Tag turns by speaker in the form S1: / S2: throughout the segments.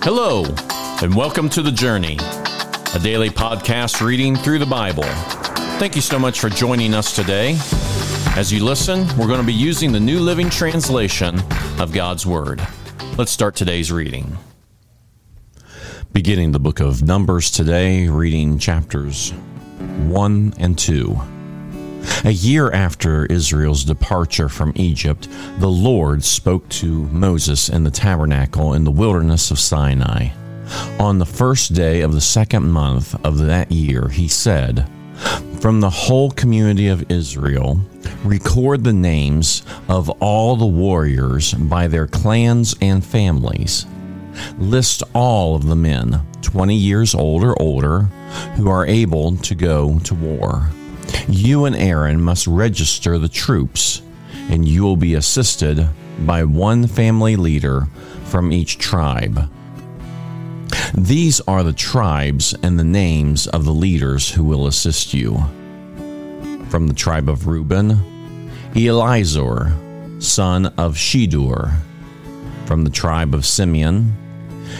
S1: Hello, and welcome to The Journey, a daily podcast reading through the Bible. Thank you so much for joining us today. As you listen, we're going to be using the New Living Translation of God's Word. Let's start today's reading. Beginning the book of Numbers today, reading chapters 1 and 2. A year after Israel's departure from Egypt, the Lord spoke to Moses in the tabernacle in the wilderness of Sinai. On the first day of the second month of that year, he said, From the whole community of Israel, record the names of all the warriors by their clans and families. List all of the men, 20 years old or older, who are able to go to war. You and Aaron must register the troops, and you will be assisted by one family leader from each tribe. These are the tribes and the names of the leaders who will assist you. From the tribe of Reuben, Elizur, son of Shedeur. From the tribe of Simeon,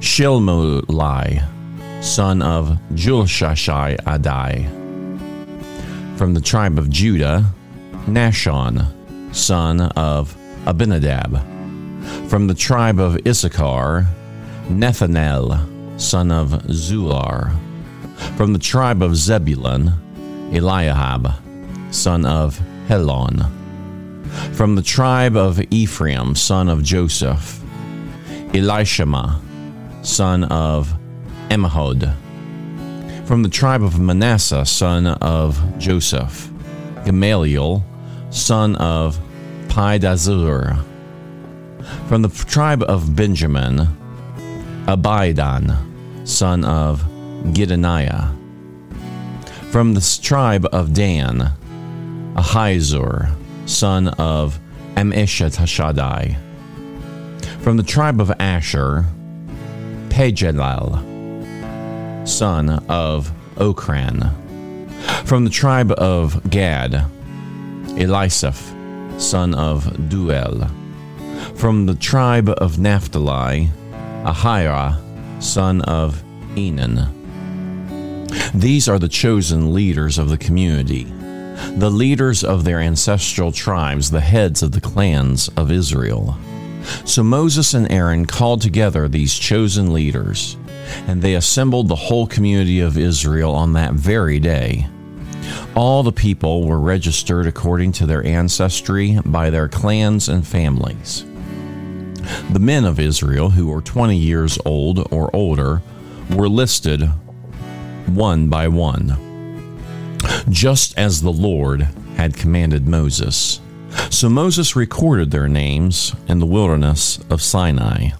S1: Shelumiel, son of Zurishaddai from the tribe of Judah, Nahshon, son of Amminadab. From the tribe of Issachar, Nethanel, son of Zuar. From the tribe of Zebulun, Eliab, son of Helon. From the tribe of Ephraim, son of Joseph, Elishama, son of Ammihud from the tribe of Manasseh, son of Joseph, Gamaliel, son of Pedahzur. From the tribe of Benjamin, Abidan, son of Gideoni. From the tribe of Dan, Ahiezer, son of Ammishaddai. From the tribe of Asher, Pagiel, son of Ocran. From the tribe of Gad, Eliasaph, son of Deuel. From the tribe of Naphtali, Ahira, son of Enan. These are the chosen leaders of the community, the leaders of their ancestral tribes, the heads of the clans of Israel. So Moses and Aaron called together these chosen leaders and they assembled the whole community of Israel on that very day. All the people were registered according to their ancestry by their clans and families. The men of Israel who were 20 years old or older were listed one by one, just as the Lord had commanded Moses. So Moses recorded their names in the wilderness of Sinai.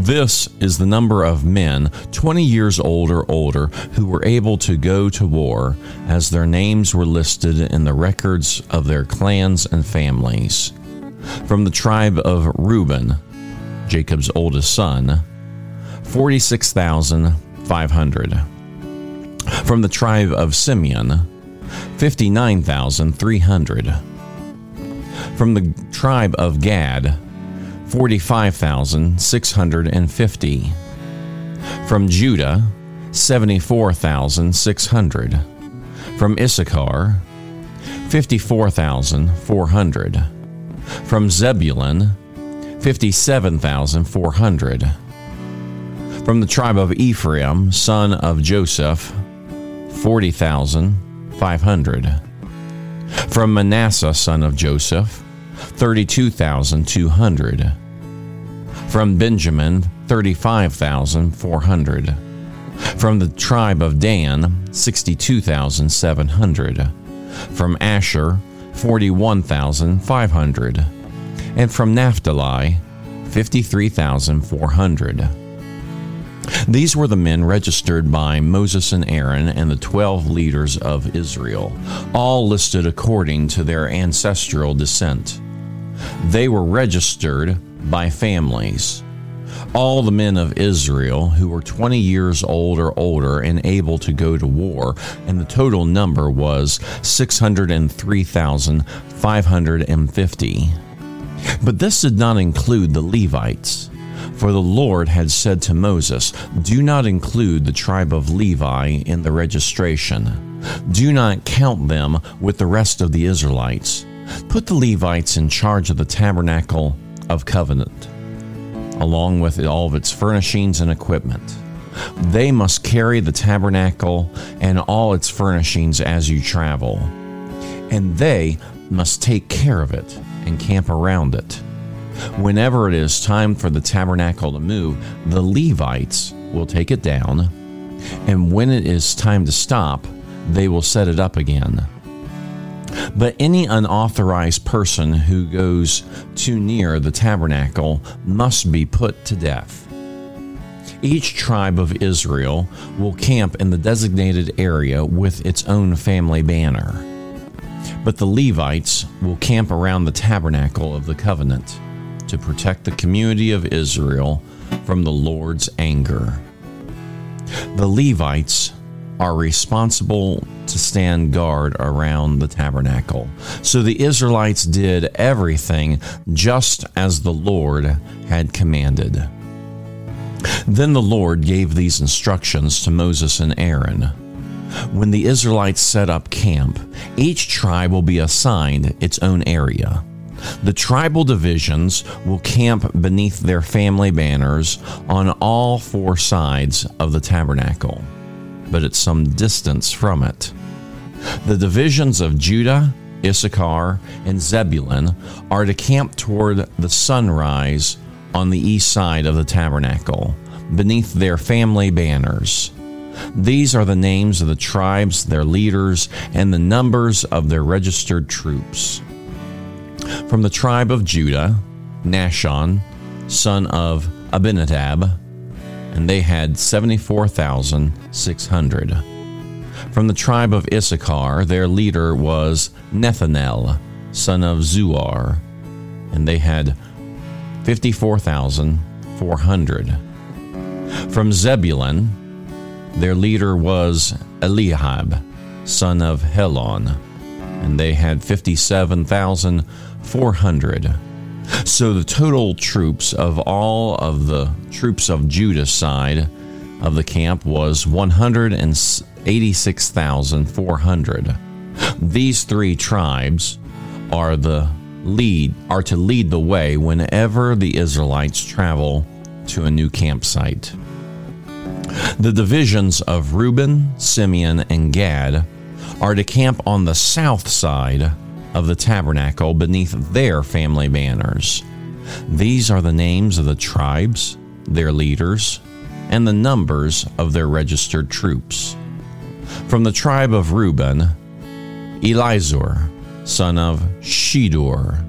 S1: This is the number of men 20 years old or older who were able to go to war, as their names were listed in the records of their clans and families. From the tribe of Reuben, Jacob's oldest son, 46,500. From the tribe of Simeon, 59,300. From the tribe of Gad, 45,650. From Judah, 74,600. From Issachar, 54,400. From Zebulun, 57,400. From the tribe of Ephraim, son of Joseph, 40,500. From Manasseh, son of Joseph, 32,200. From Benjamin, 35,400. From the tribe of Dan, 62,700. From Asher, 41,500. And from Naphtali, 53,400. These were the men registered by Moses and Aaron and the twelve leaders of Israel, all listed according to their ancestral descent. They were registered by families. All the men of Israel who were 20 years old or older and able to go to war, and the total number was 603,550. But this did not include the Levites, For the Lord had said to Moses, Do not include the tribe of Levi in the registration. Do not count them with the rest of the Israelites. Put the Levites in charge of the tabernacle of covenant, along with all of its furnishings and equipment. They must carry the tabernacle and all its furnishings as you travel, and they must take care of it and camp around it. Whenever it is time for the tabernacle to move, the Levites will take it down, and when it is time to stop, they will set it up again. But any unauthorized person who goes too near the tabernacle must be put to death. Each tribe of Israel will camp in the designated area with its own family banner. But the Levites will camp around the tabernacle of the covenant to protect the community of Israel from the Lord's anger. The Levites are responsible to stand guard around the tabernacle. So the Israelites did everything just as the Lord had commanded. Then the Lord gave these instructions to Moses and Aaron. When the Israelites set up camp, each tribe will be assigned its own area. The tribal divisions will camp beneath their family banners on all four sides of the tabernacle, but at some distance from it. The divisions of Judah, Issachar, and Zebulun are to camp toward the sunrise on the east side of the tabernacle, beneath their family banners. These are the names of the tribes, their leaders, and the numbers of their registered troops. From the tribe of Judah, Nahshon, son of Amminadab, and they had 74,600. From the tribe of Issachar, their leader was Nethanel, son of Zuar, and they had 54,400. From Zebulun, their leader was Eliab, son of Helon, and they had 57,400. So the total troops of all of the troops of Judah's side of the camp was 186,400. These three tribes are the lead are to lead the way whenever the Israelites travel to a new campsite. The divisions of Reuben, Simeon, and Gad are to camp on the south side of the tabernacle beneath their family banners. These are the names of the tribes, their leaders, and the numbers of their registered troops. From the tribe of Reuben, Elizur, son of Shedeur,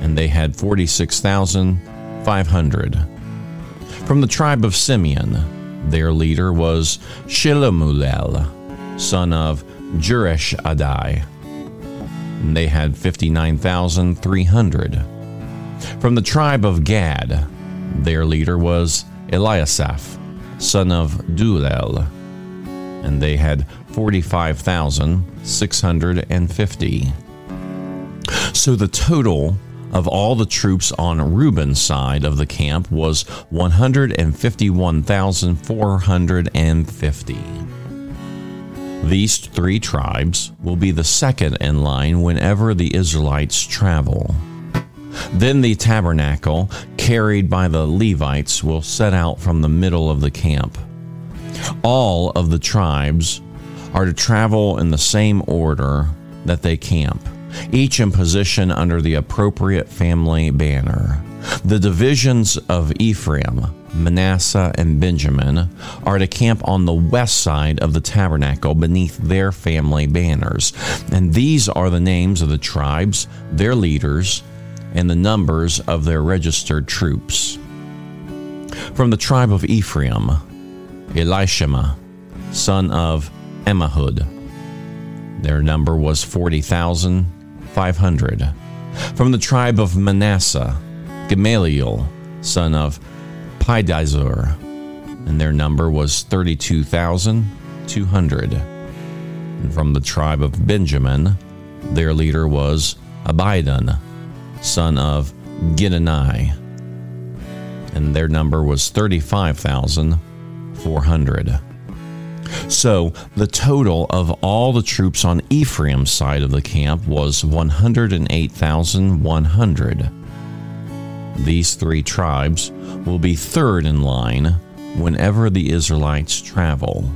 S1: and they had 46,500. From the tribe of Simeon, their leader was Shelumiel, son of Zurishaddai, and they had 59,300. From the tribe of Gad, their leader was Eliasaph, son of Deuel, and they had 45,650. So the total of all the troops on Reuben's side of the camp was 151,450. These three tribes will be the second in line whenever the Israelites travel. Then the tabernacle, carried by the Levites, will set out from the middle of the camp. All of the tribes are to travel in the same order that they camp each in position under the appropriate family banner. The divisions of Ephraim, Manasseh, and Benjamin are to camp on the west side of the tabernacle beneath their family banners. And these are the names of the tribes, their leaders, and the numbers of their registered troops. From the tribe of Ephraim, Elishama, son of Ammihud. Their number was 40,500. From the tribe of Manasseh, Gamaliel, son of Pedahzur, and their number was 32,200. And from the tribe of Benjamin, their leader was Abidan, son of Gideoni, and their number was 35,400. So the total of all the troops on Ephraim's side of the camp was 108,100. These three tribes will be third in line whenever the Israelites travel.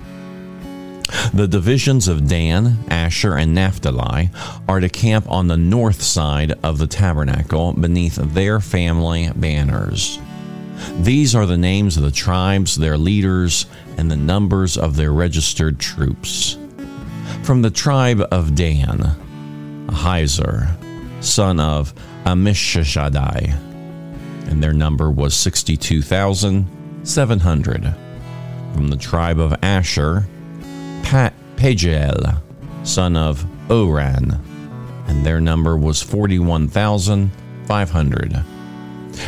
S1: The divisions of Dan, Asher, and Naphtali are to camp on the north side of the tabernacle beneath their family banners. These are the names of the tribes, their leaders, and the numbers of their registered troops. From the tribe of Dan, Ahiezer, son of Ammishaddai, and their number was 62,700. From the tribe of Asher, pa- Pagiel, son of Oran, and their number was 41,500.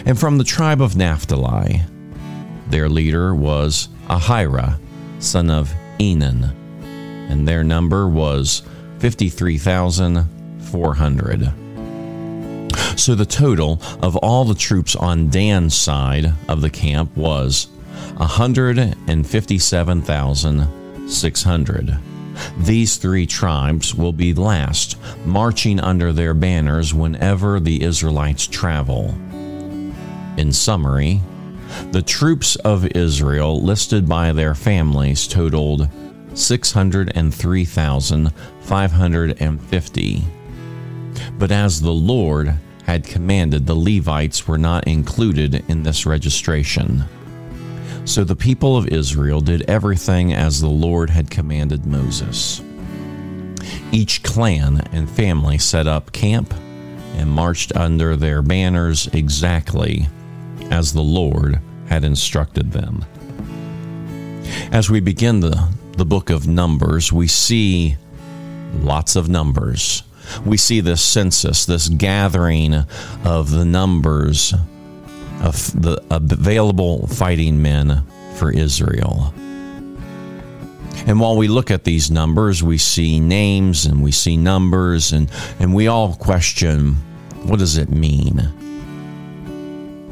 S1: And from the tribe of Naphtali, their leader was Ahira, son of Enan, and their number was 53,400. So the total of all the troops on Dan's side of the camp was 157,600. These three tribes will be last, marching under their banners whenever the Israelites travel. In summary, the troops of Israel listed by their families totaled 603,550. But as the Lord had commanded, the Levites were not included in this registration. So the people of Israel did everything as the Lord had commanded Moses. Each clan and family set up camp and marched under their banners exactly as the Lord had instructed them. As we begin the, the book of Numbers, we see lots of numbers. We see this census, this gathering of the numbers of the available fighting men for Israel. And while we look at these numbers, we see names and we see numbers, and, and we all question what does it mean?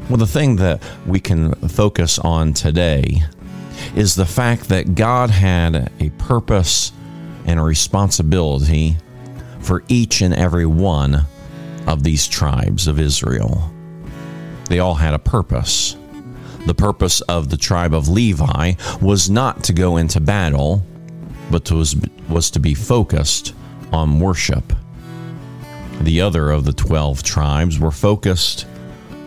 S1: Well, the thing that we can focus on today is the fact that God had a purpose and a responsibility for each and every one of these tribes of Israel. They all had a purpose. The purpose of the tribe of Levi was not to go into battle, but was, was to be focused on worship. The other of the 12 tribes were focused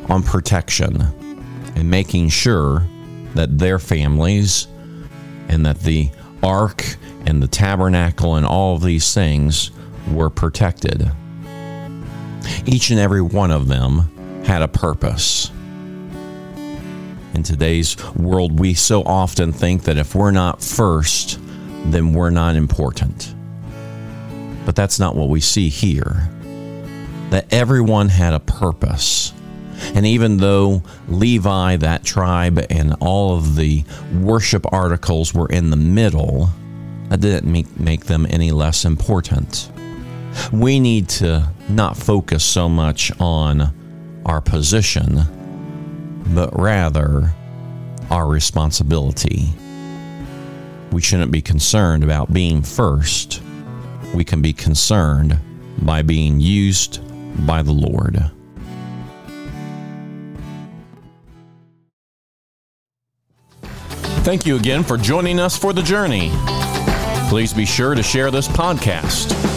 S1: on protection and making sure that their families and that the ark and the tabernacle and all of these things were protected. Each and every one of them had a purpose. In today's world, we so often think that if we're not first, then we're not important. But that's not what we see here. That everyone had a purpose and even though Levi, that tribe, and all of the worship articles were in the middle, that didn't make, make them any less important. We need to not focus so much on our position, but rather our responsibility. We shouldn't be concerned about being first. We can be concerned by being used by the Lord. Thank you again for joining us for the journey. Please be sure to share this podcast.